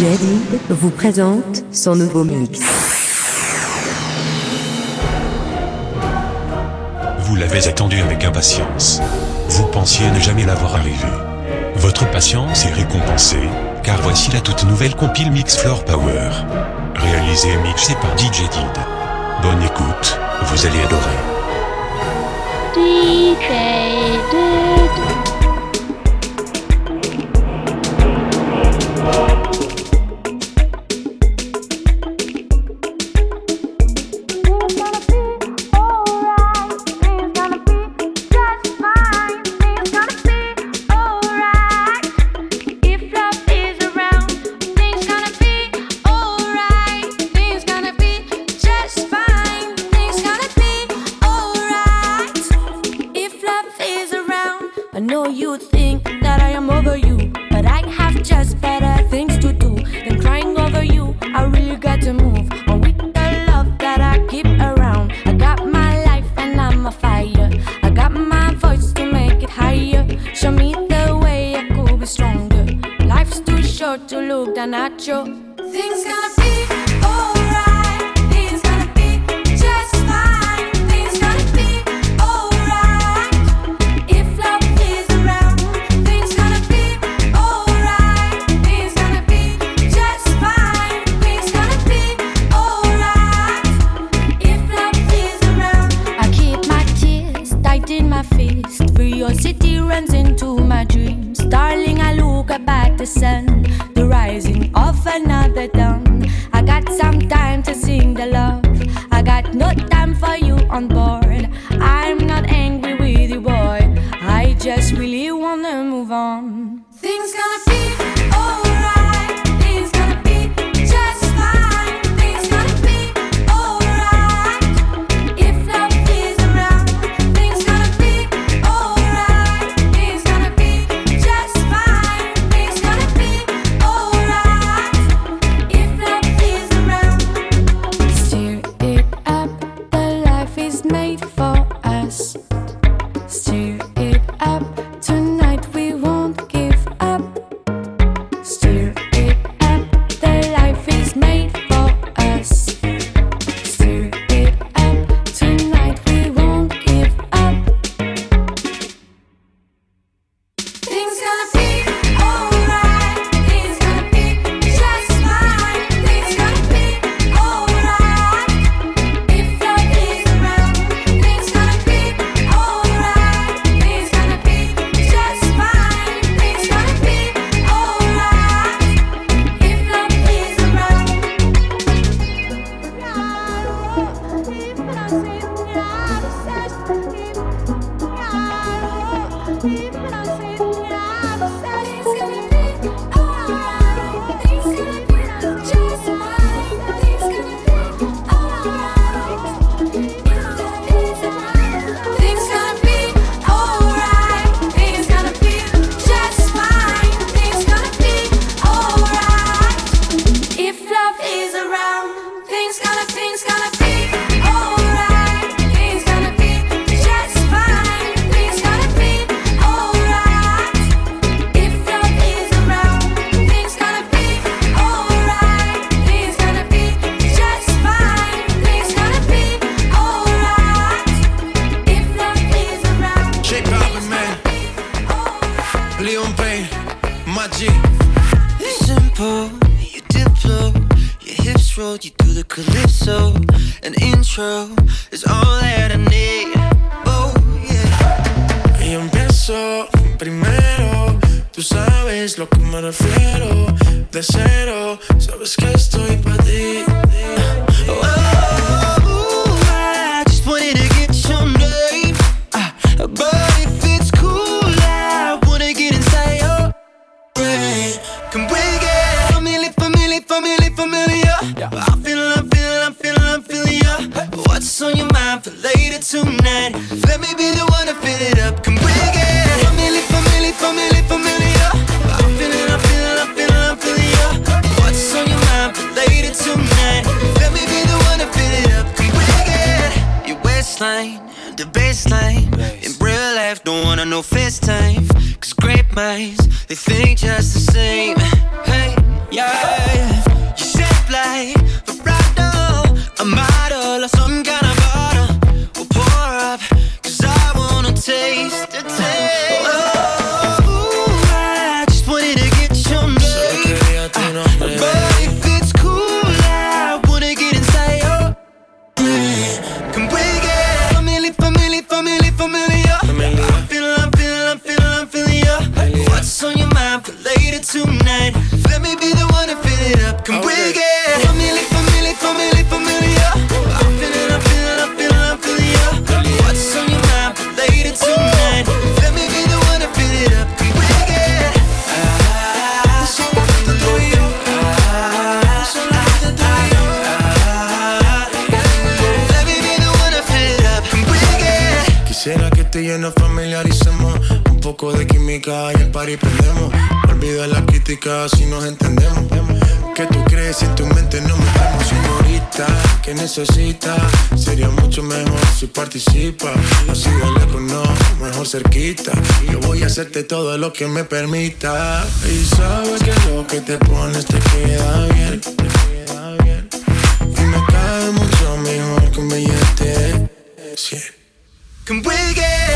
DJ Did vous présente son nouveau mix. Vous l'avez attendu avec impatience. Vous pensiez ne jamais l'avoir arrivé. Votre patience est récompensée, car voici la toute nouvelle compile Mix Floor Power. Réalisée et mixée par DJ Did. Bonne écoute, vous allez adorer. DJ Did. Cause great minds, they think just the same. Hey, yeah. Y prendemos. Olvida la crítica si nos entendemos. Que tú crees en tu mente no me estamos, señorita? que necesita? Sería mucho mejor si participa. Así de lejos no, mejor cerquita. Yo voy a hacerte todo lo que me permita. Y sabes que lo que te pones. Te queda bien. Y me cae mucho mejor que un billete. Sí. Can we get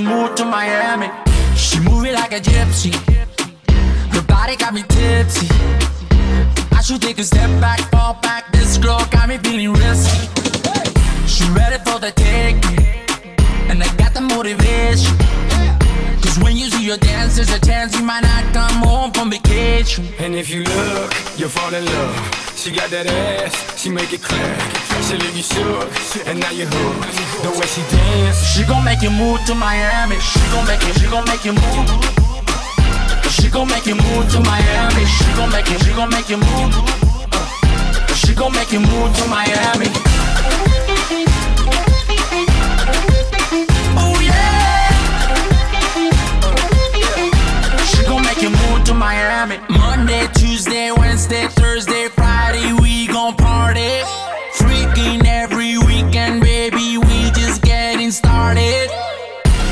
you move to Miami. She moving like a gypsy. Her body got me tipsy. I should take a step back, fall back. This girl got me feeling risky. She ready for the taking, and I got the motivation. Cause when you see her dance, there's a chance you might not come home from vacation. And if you look, you'll fall in love. She got that ass, she make it clap. She leave you shook, and now you're hooked. The way she dance, She gon' make you move to Miami. She gon' make you, she gon' make you move. She gon' make you move to Miami. She gon' make you, she gon' make you move. She gon' make you move to Miami. To Miami. Monday, Tuesday, Wednesday, Thursday, Friday, we gon' party. Freaking every weekend, baby, we just getting started.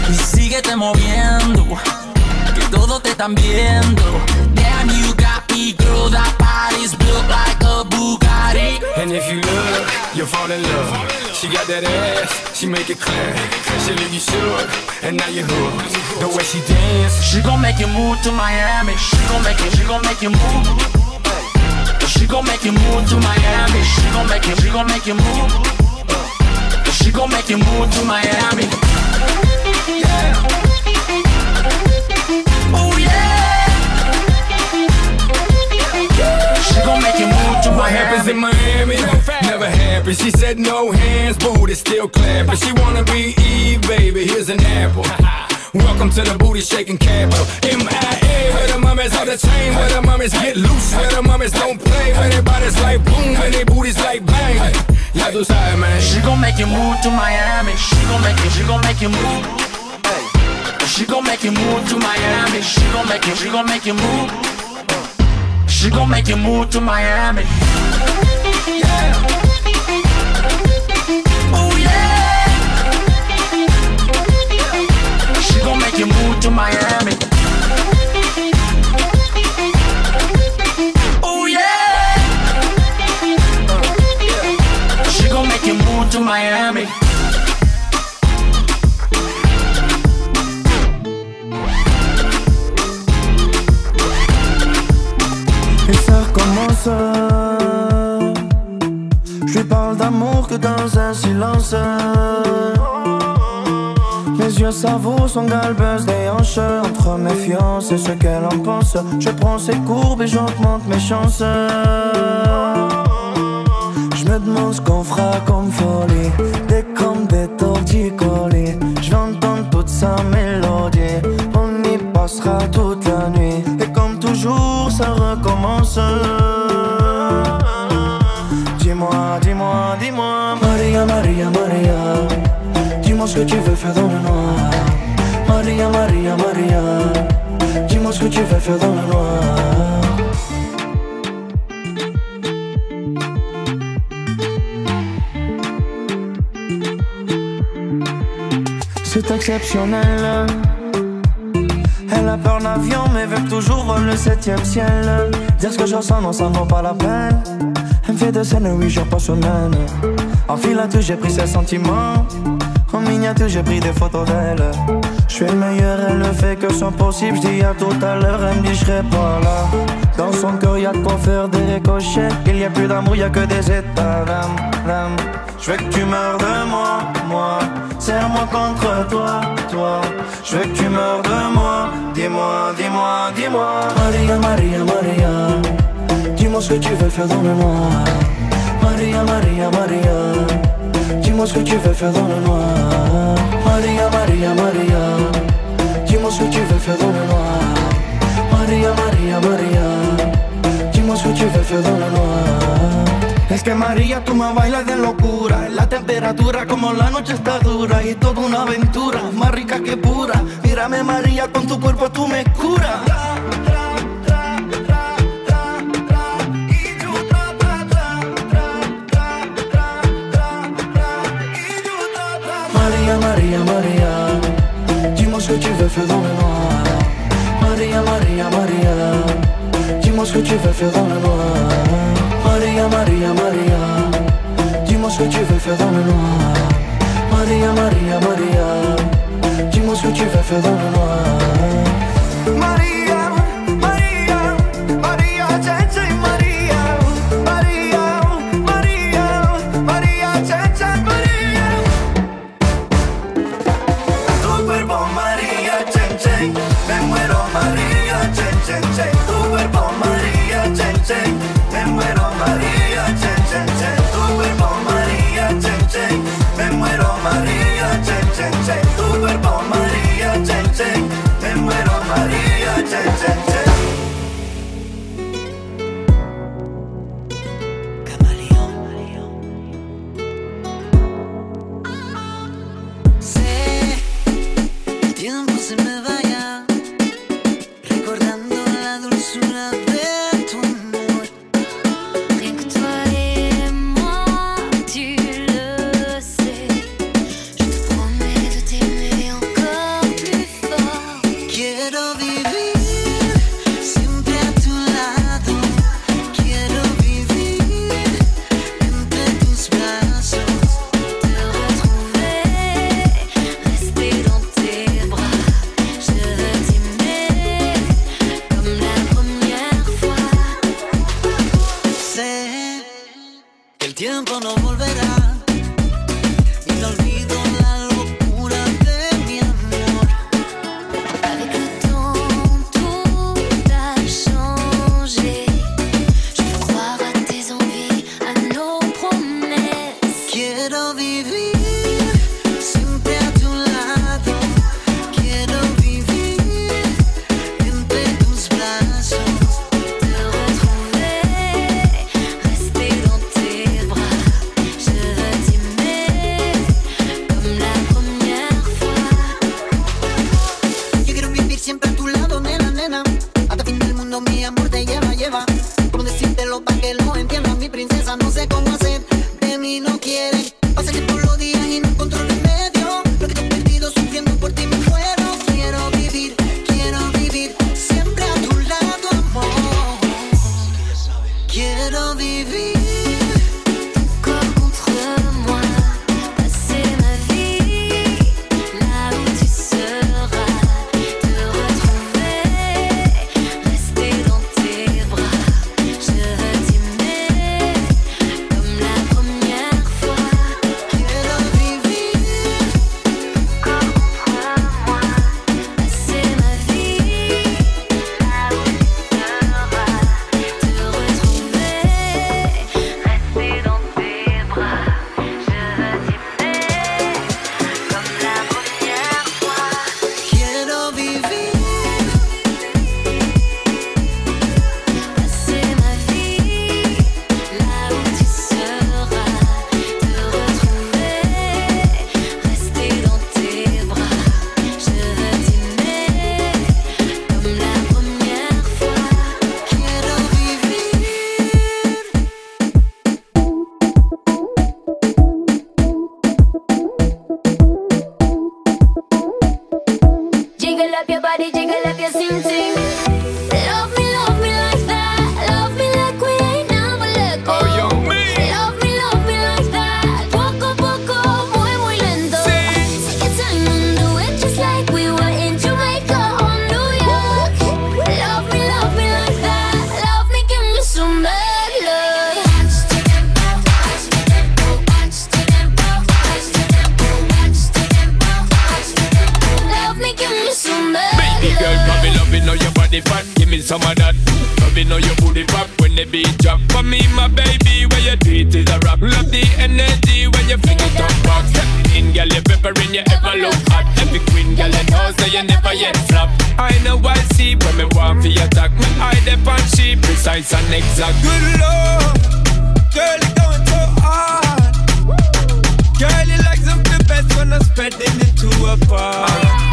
Y síguete moviendo, que todos te están viendo. Damn, you me, girl, that body's built like a Bugatti. and if you look, you'll fall in love. She got that ass, she make it clap. She leave you shook, and now you're hooked. The way she dance, She gon' make you move to Miami. She gon' make you, she gon' make you move. She gon' make you move to Miami. She gon' make you, she gon' make you move. She gon' make you move to Miami. Oh What happens in Miami. Never happens. She said no hands, booty still clapping. She wanna be Eve, baby. Here's an apple. Welcome to the booty shaking capital. MIA, where the mummies on the chain, where the mummies get loose, where the mummies don't play, where their bodies like boom, and their booties like bang. Ya tú sabes, man. She gon' make you move to Miami. She gon' make you, she gon' make you move. She gon' make you move to Miami. She gon' make you, she gon' make you move. She gon' make you move to Miami. Oh et ce qu'elle en pense. Je prends ses courbes et j'augmente mes chances. Je me demande ce qu'on fera comme folie. Des comme des torticolis Je vais entendre toute sa mélodie. On y passera toute la nuit. Et comme toujours ça recommence. Dis-moi, dis-moi, dis-moi Maria, Maria, Maria. Dis-moi ce que tu veux faire dans le noir. Maria, Maria, Maria Ce que tu veux faire dans le noir C'est exceptionnel Elle a peur d'avion mais veut toujours voler le septième ciel Dire ce que je ressens non ça vaut pas la peine Elle me fait des scènes oui jour par semaine En filature, j'ai pris ses sentiments. En miniature, j'ai pris des photos d'elle. Suis le meilleur, elle le fait que sans possible. Je dis à tout à l'heure, elle me dit je pas là. Dans son cœur, y'a de quoi faire des ricochets. Il y a plus d'amour, y a que des états d'âme. Je veux que tu meurs de moi, moi. Serre-moi contre toi, toi. Je veux que tu meurs de moi. Dis-moi, dis-moi, dis-moi. Maria, Maria, Maria. Dis-moi ce que tu veux faire dans le noir. Maria, Maria, Maria. Dis-moi ce que tu veux faire dans le noir. Maria, Maria, Maria. Que tu veux faire dans le noir. Maria, Maria, Maria. Que tu veux faire dans le noir. Es que María, tú me bailas de locura. La temperatura como la noche está dura y toda una aventura, más rica que pura. Mírame María, con tu cuerpo tú me curas. Noir. Maria, Maria, Maria, dis-moi ce que tu veux faire dans le noir. Maria, Maria, Maria, dis-moi ce que tu veux faire dans le noir. Maria, Maria, Maria, dis-moi ce que tu veux faire dans le noir. Maria, 젠젠 spreading it to a bar.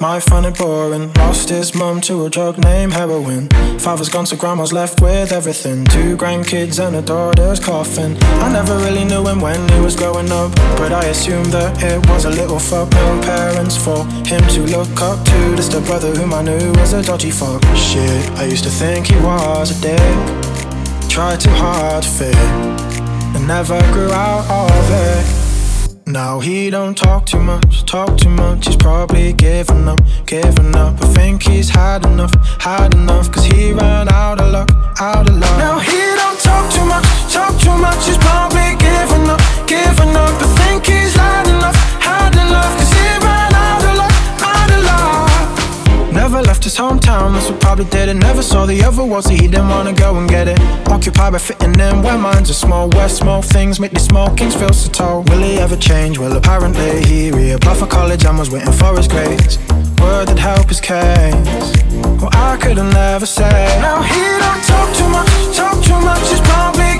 Might find it boring. Lost his mum to a drug named heroin. Father's gone, so grandma's left with everything. Two grandkids and a daughter's coffin. I never really knew him when he was growing up, but I assumed that it was a little fuck. No parents for him to look up to. Just a brother whom I knew was a dodgy fuck. Shit, I used to think he was a dick. Tried too hard to fit, and never grew out of it. Now he don't talk too much, talk too much. He's probably giving up, giving up. I think he's had enough, had enough. Cause he ran out of luck, out of luck. Now he don't talk too much, talk too much. He's his hometown, that's what probably did it. Never saw the other world, so he didn't wanna go and get it. Occupied by fitting in where minds are small. Where small things make these small kings feel so tall. Will he ever change? Well, apparently he reapplied for college and was waiting for his grades. Word that help his case. Well, I couldn't never say. Now he don't talk too much, talk too much. He's probably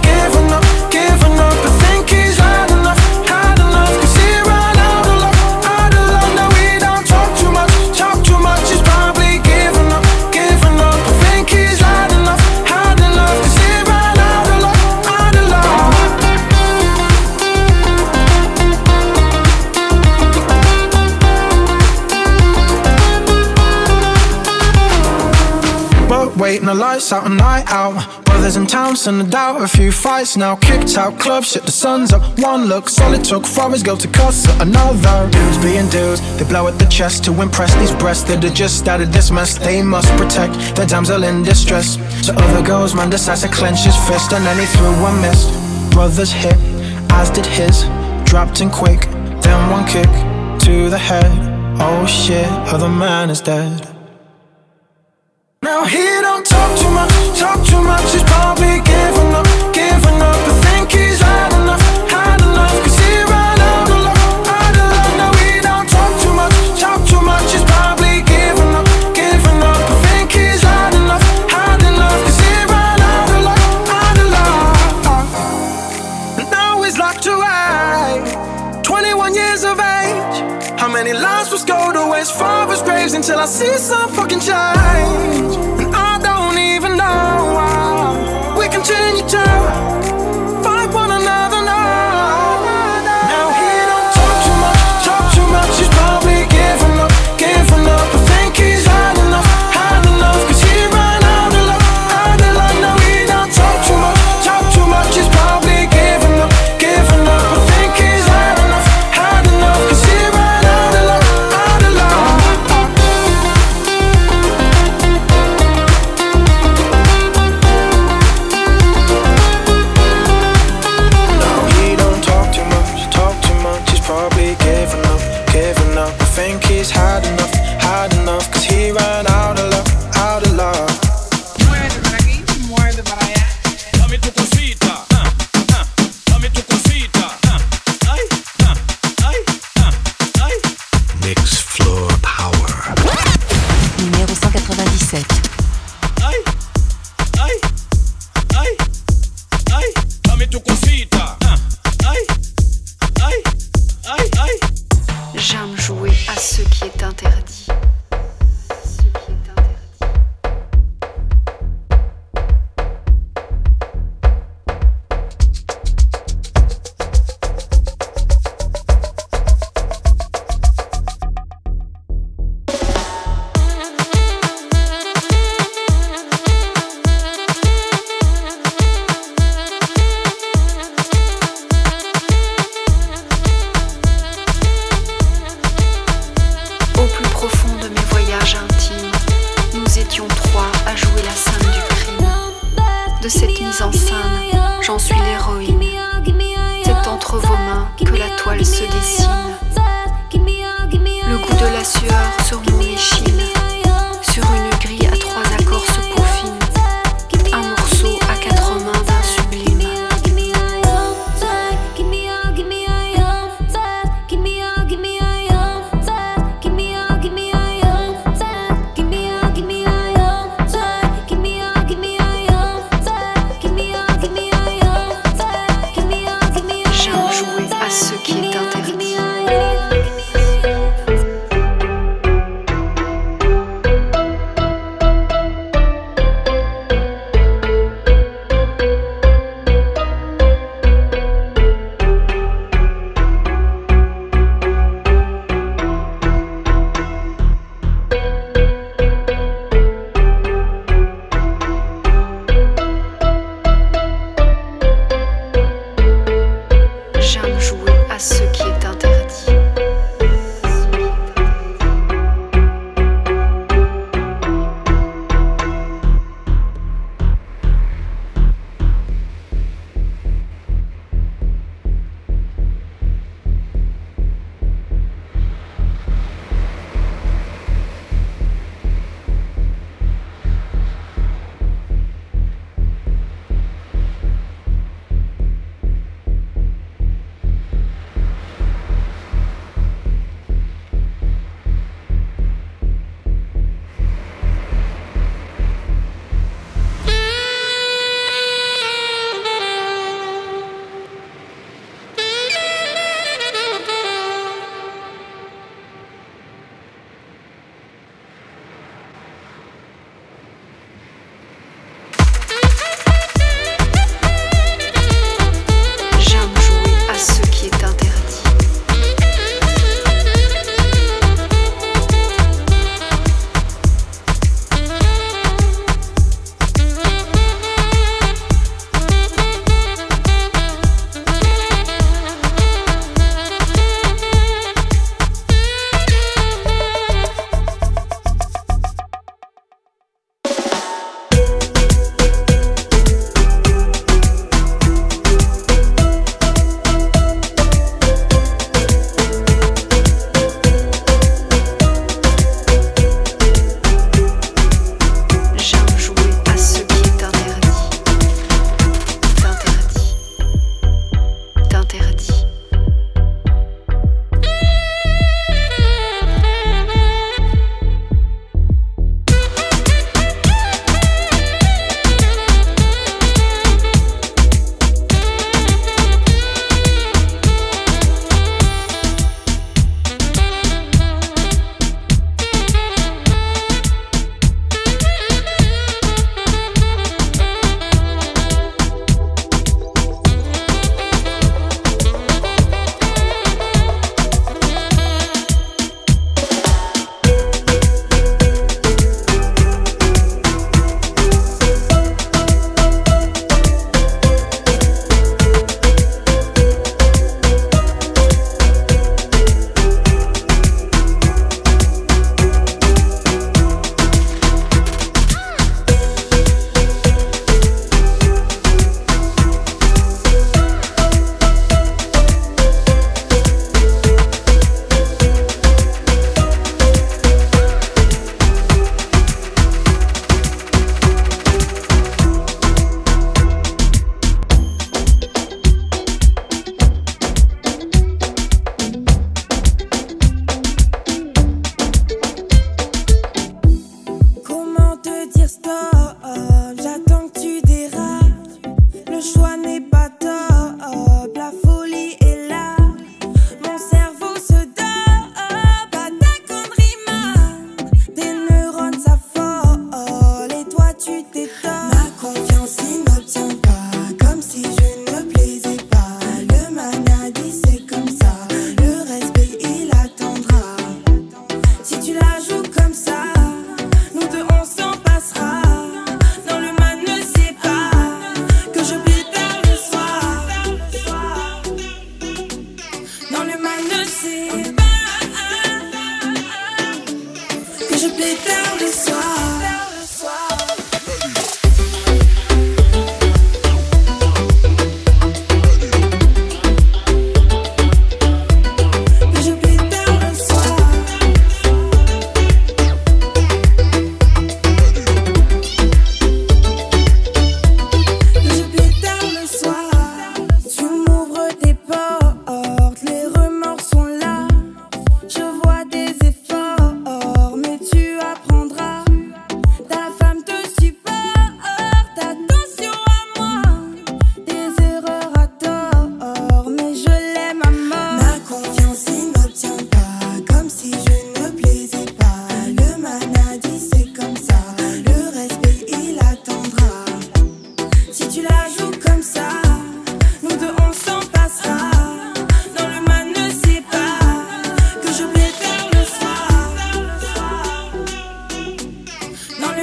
The lights out, a night out. Brothers in town, send a doubt, a few fights now. Kicked out club, shit, the sun's up. One look, solid took for his girl to cuss at another. Dudes being dudes, they blow at the chest to impress these breasts that are just out of this mess. They must protect their damsel in distress. So other girls, man decides to clench his fist, and then he threw and missed. Brothers hit, as did his. Dropped in quick, then one kick to the head. Oh shit, other man is dead. Now he don't talk too much, talk too much. He's probably giving up,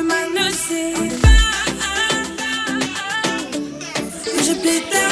Demain ne. Je plaide.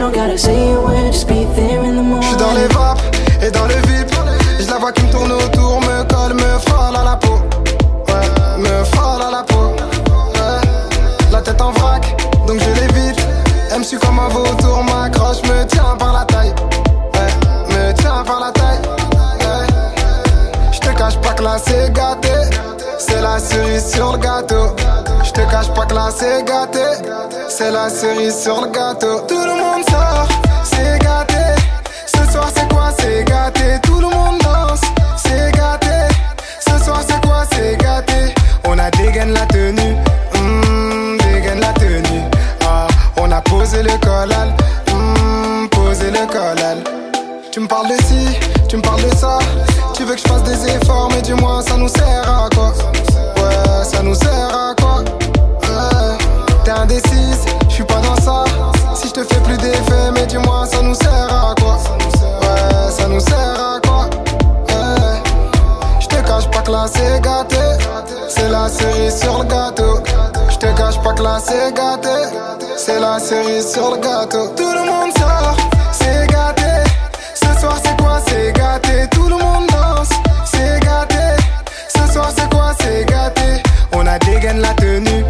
Morning. j'suis dans les vapes et dans le VIP. J'la vois qui me tourne autour, me colle, me frôle à la peau. Ouais, me frôle à la peau. Ouais, la tête en vrac, donc je l'évite. Elle me suit comme un vautour, m'accroche, me tient par la taille. Ouais, me tient par la taille. Ouais. J'te cache pas que là c'est gâté. C'est la cerise sur le gâteau. J'te cache pas que là c'est gâté. C'est la cerise sur le gâteau. Tout le monde sort, c'est gâté. Ce soir c'est quoi, c'est gâté? Tout le monde danse, c'est gâté. Ce soir c'est quoi, c'est gâté? On a dégaine la tenue, hmm, dégaine la tenue. Ah, on a posé le collal, hmm, posé le collal. Tu me parles de ci, tu me parles de ça. Tu veux que je fasse des efforts, mais dis-moi, ça nous sert à quoi? Ouais, ça nous sert à quoi? T'es indécise, je suis pas dans ça. Si je te fais plus d'effet, mais dis-moi, ça nous sert à quoi? Ouais, ça nous sert à quoi? Ouais. Je te cache pas que là c'est gâté. C'est la cerise sur le gâteau. Je te cache pas que là c'est gâté. C'est la cerise sur le gâteau. Tout le monde sort, c'est gâté. Ce soir c'est quoi, c'est gâté. Tout le monde danse, c'est gâté. Ce soir c'est quoi, c'est gâté. On a dégaine la tenue,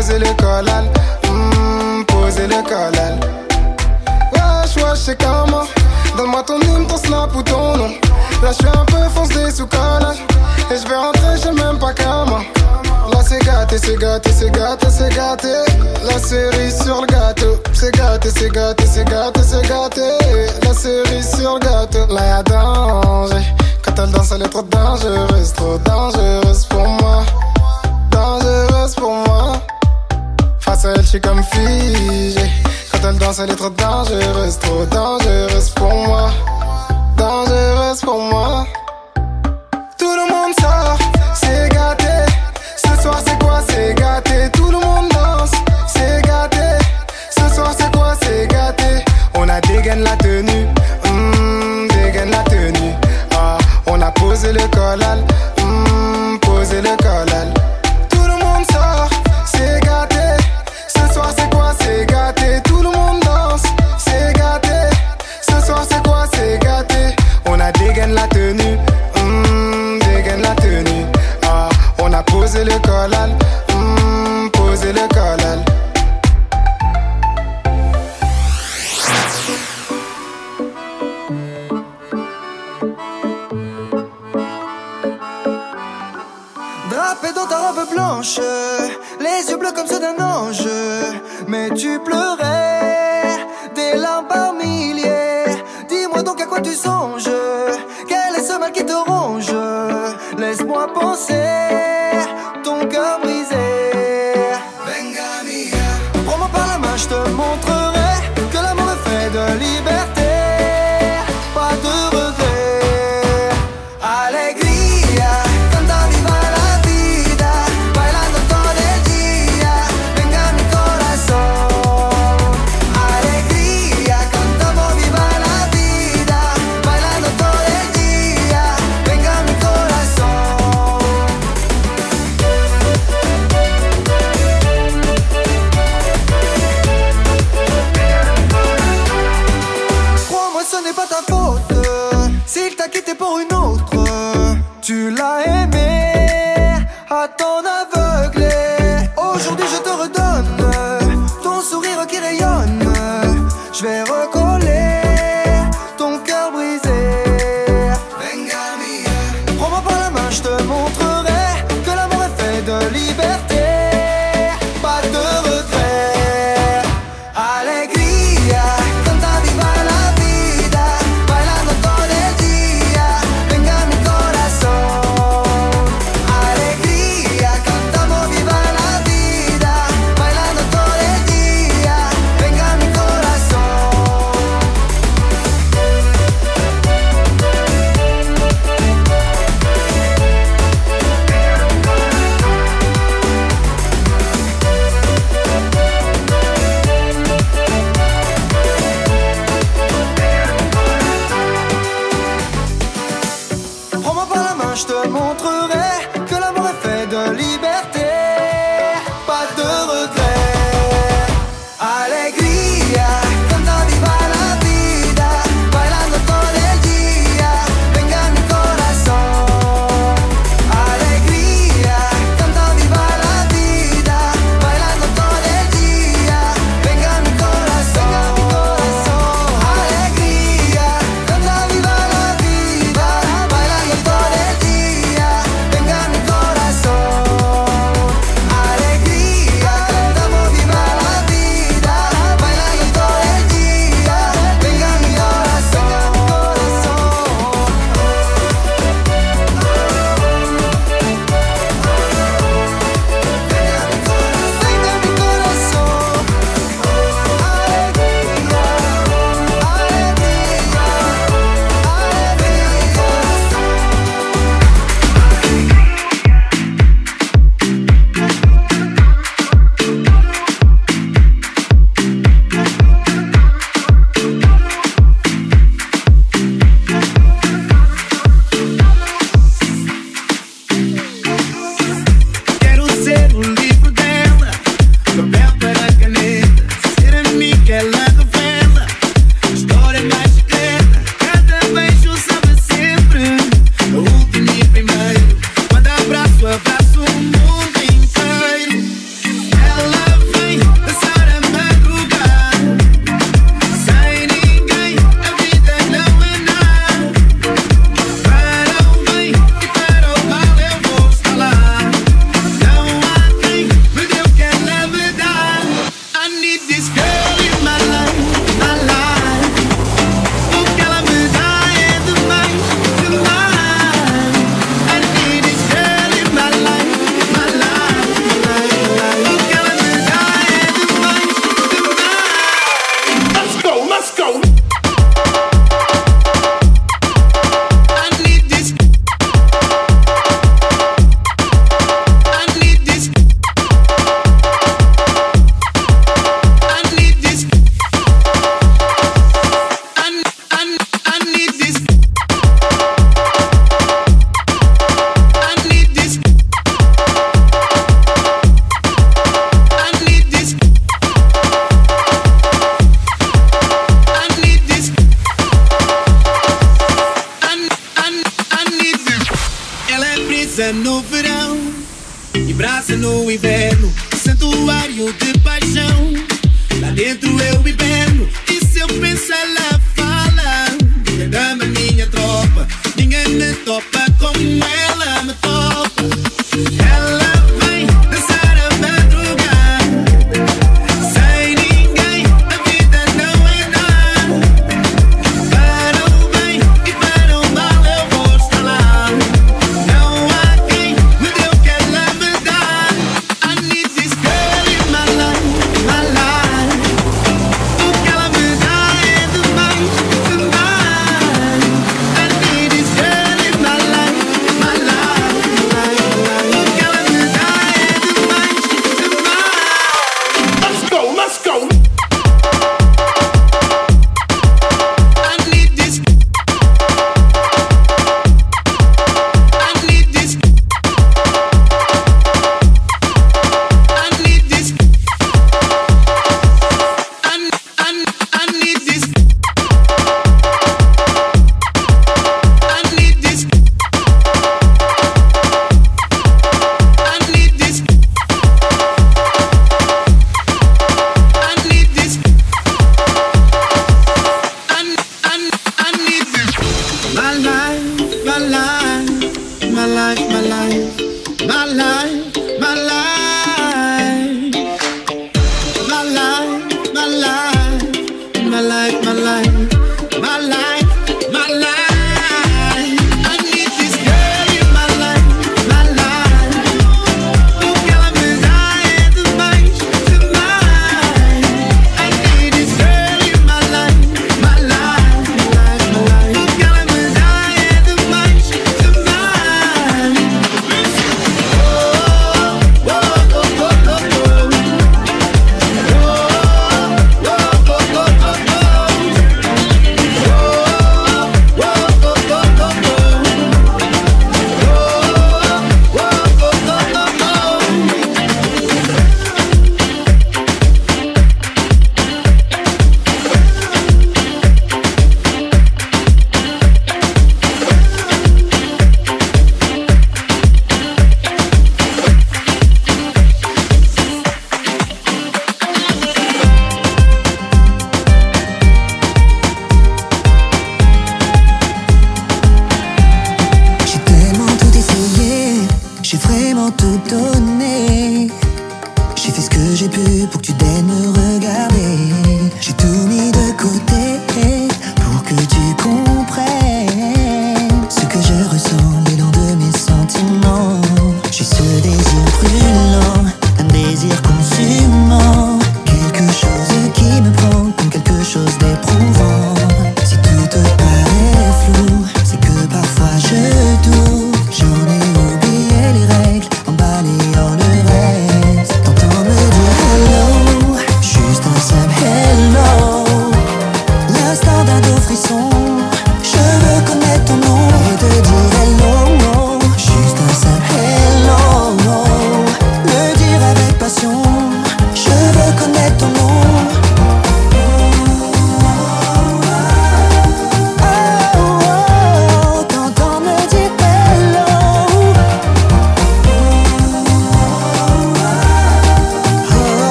posé le collal, hmm, posé le collal. Wesh, wesh, c'est comment Donne-moi ton hymne, ton snap ou ton nom. Là, je suis un peu foncé sous collage. Et je vais rentrer, je sais même pas comment. Là, c'est gâté, c'est gâté, c'est gâté, c'est gâté. La cerise sur le gâteau. C'est gâté, c'est gâté, c'est gâté, c'est gâté. La cerise sur le gâteau. Là, y'a danger. Quand elle danse, elle est trop dangereuse, trop dangereuse pour moi. Dangereuse pour moi. Face je suis comme figé. Quand elle danse, elle est trop dangereuse, trop dangereuse pour moi. Dangereuse pour moi. Tout le monde sort, c'est gâté. Ce soir, c'est quoi, c'est gâté? Tout le monde danse, c'est gâté. Ce soir, c'est quoi, c'est gâté? On a dégaine la tenue, hum, dégaine la tenue. Ah, on a posé le col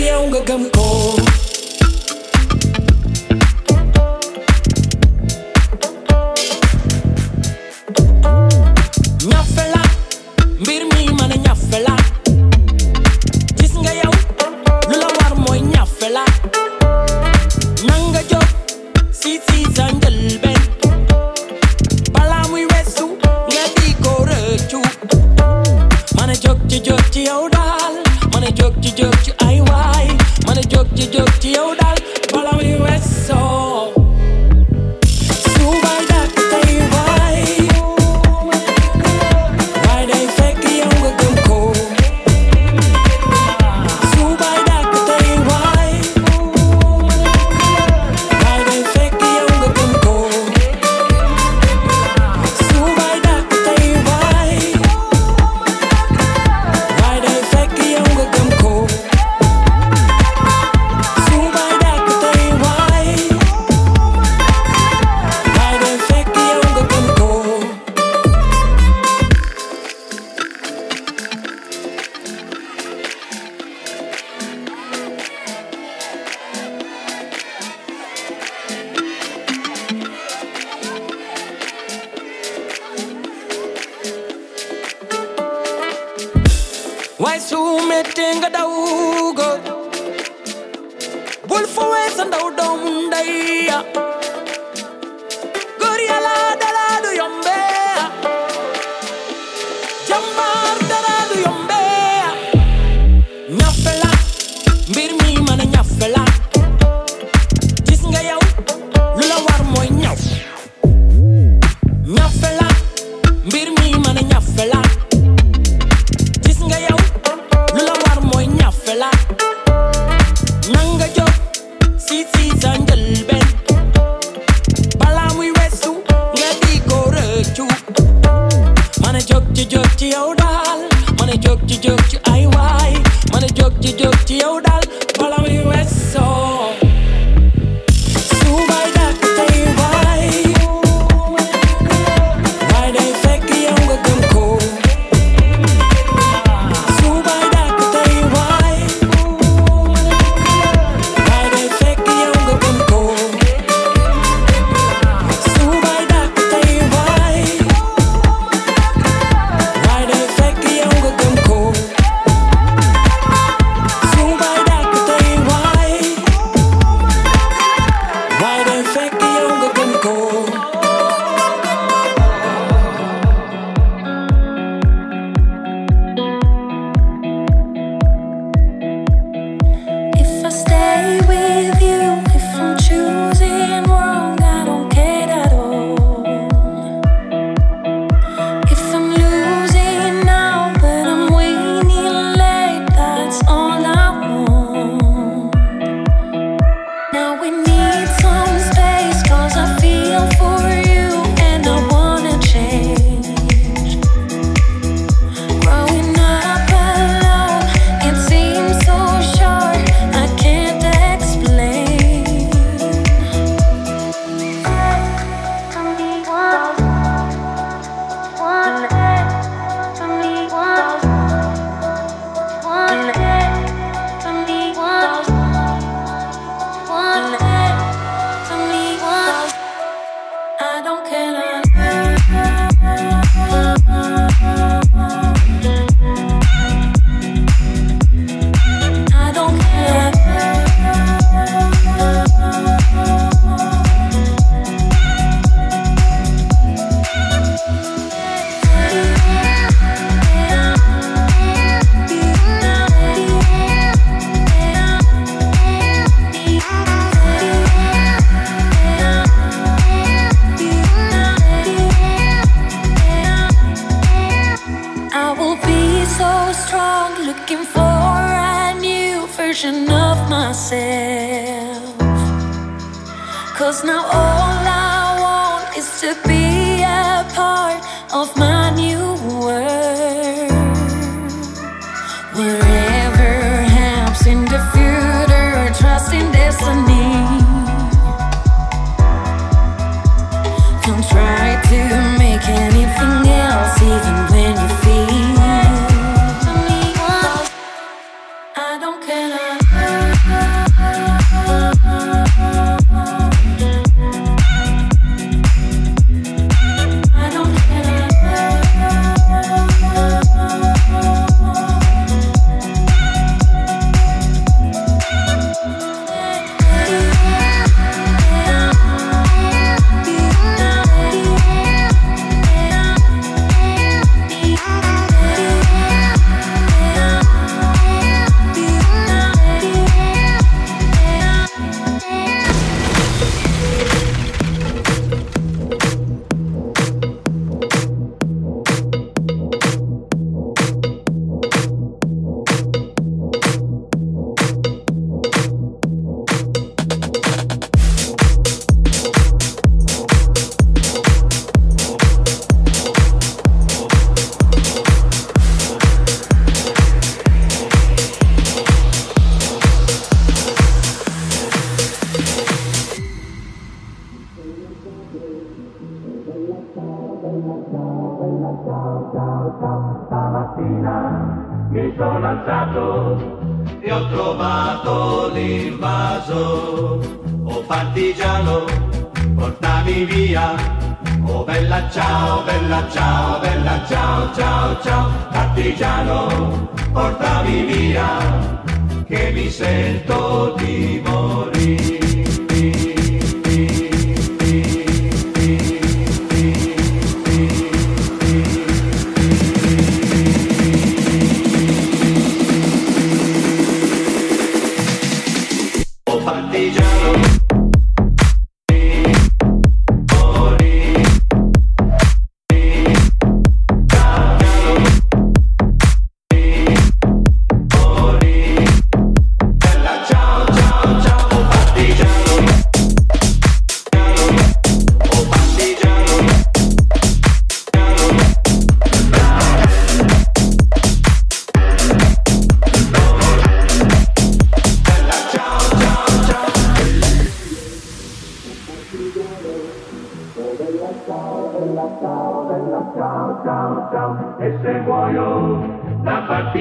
day fekk yow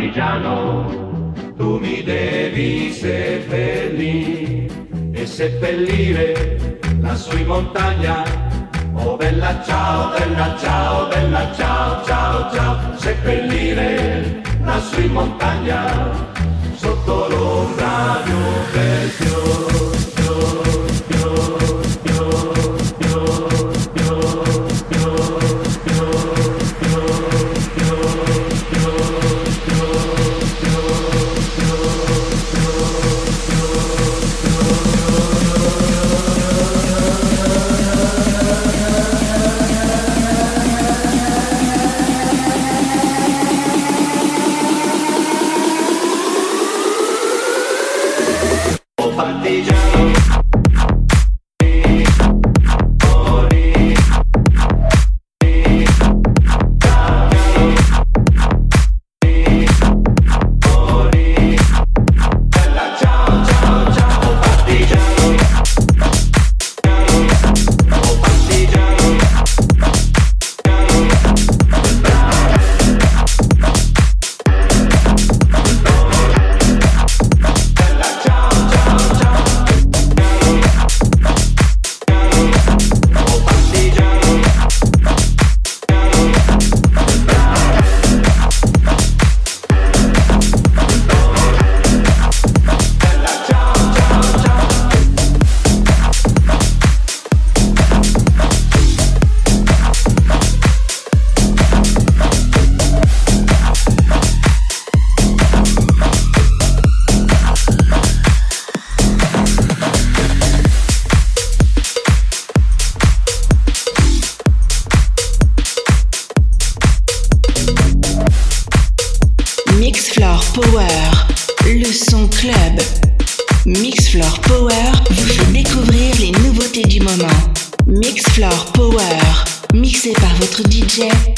partigiano, tu mi devi seppellire e seppellire lassù in montagna. Oh bella ciao, bella ciao, bella ciao, ciao, ciao, seppellire la in montagna sotto l'ombra di un bel fiore. DJ.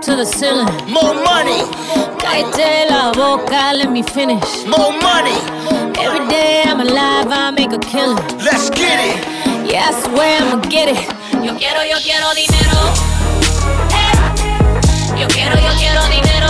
up to the ceiling. More money. Cállate la boca, let me finish. More money. Every day I'm alive, I make a killing. Let's get it. Yeah, where swear I'ma get it. Yo quiero, yo quiero dinero. Hey. Yo quiero, yo quiero dinero.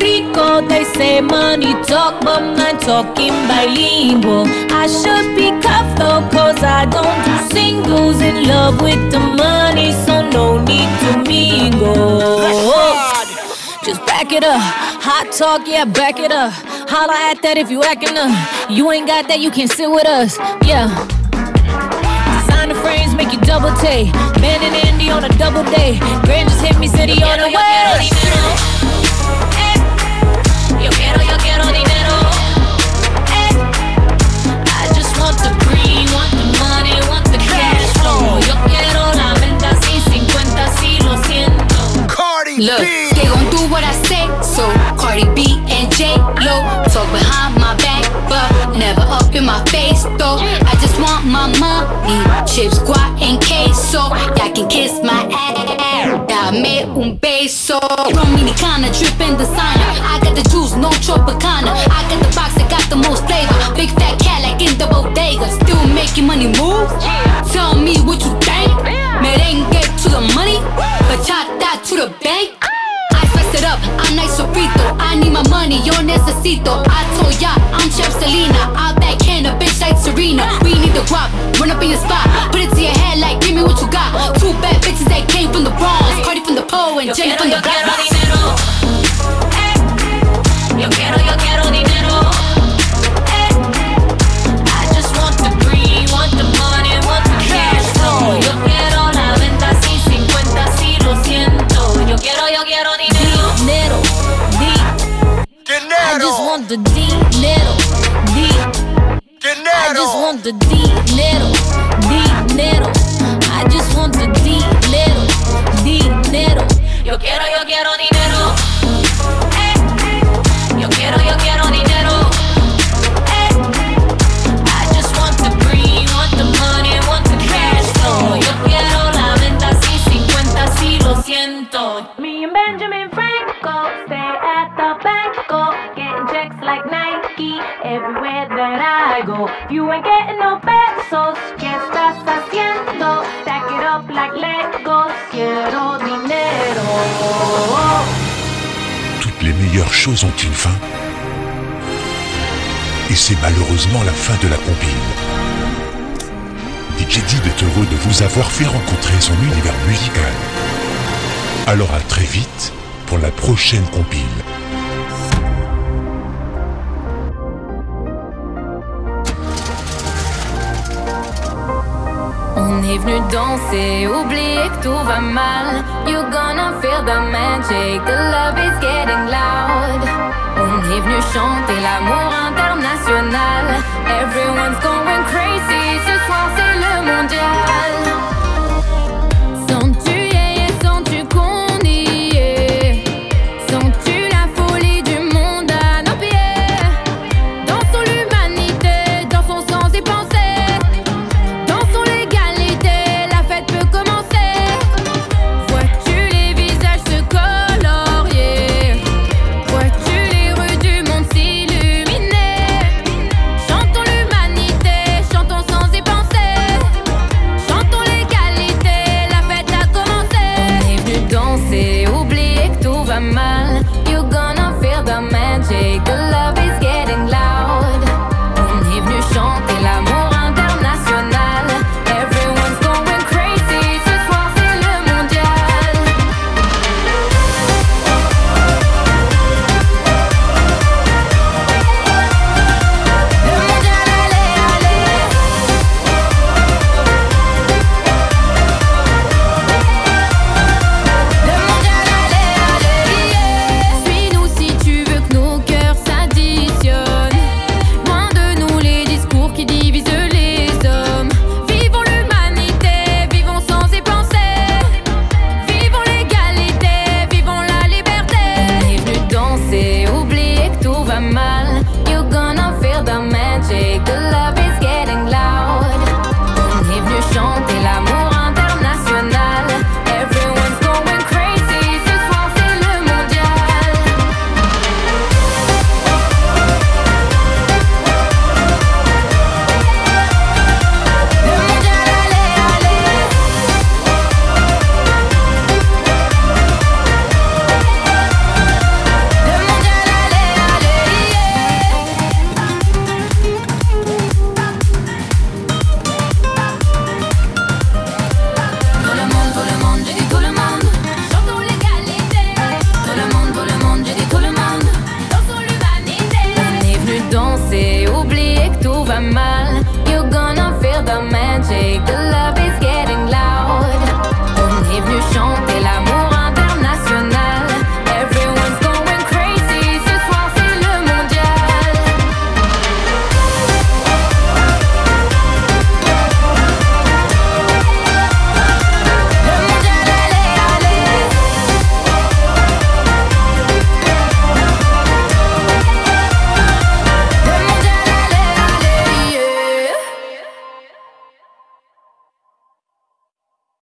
Rico, they say money talk, but man talking bilingual. I should be careful, cause I don't do singles in love with the money, so no need to mingle. Just back it up. Hot talk, yeah, back it up. Holla at that if you acting up. You ain't got that, you can sit with us. Yeah. Frames make you double take. Man and Andy on a double day. Grand just hit me, city on the way. Look, they gon' do what I say. So Cardi B and J Lo talk behind my back, but never up in my face though. I just want my money, chips, guac, and queso. Y'all can kiss my ass. Dame un beso. Dominicana dripping designer. I got the juice, no tropicana. I got the box that got the most flavor. Big fat cat like in the bodega. Still making money move. Tell me what you think. I told ya, I'm Chef Selena. I in a bitch like Serena. We need the guap, run up in your spot. Put it to your head like, give me what you got. Two bad bitches that came from the Bronx. Cardi from the pole and Jenny from the block. The dinero, di. I just want the dinero, dinero. I just want the dinero, dinero. Yo quiero, yo quiero dinero. Toutes les meilleures choses ont une fin. Et c'est malheureusement la fin de la compile. DJ Dib est heureux de vous avoir fait rencontrer son univers musical. Alors à très vite pour la prochaine compile. On est venu danser, oublier que tout va mal. You're gonna feel the magic, the love is getting loud. On est venu chanter l'amour international. Everyone's going crazy, ce soir c'est le mondial.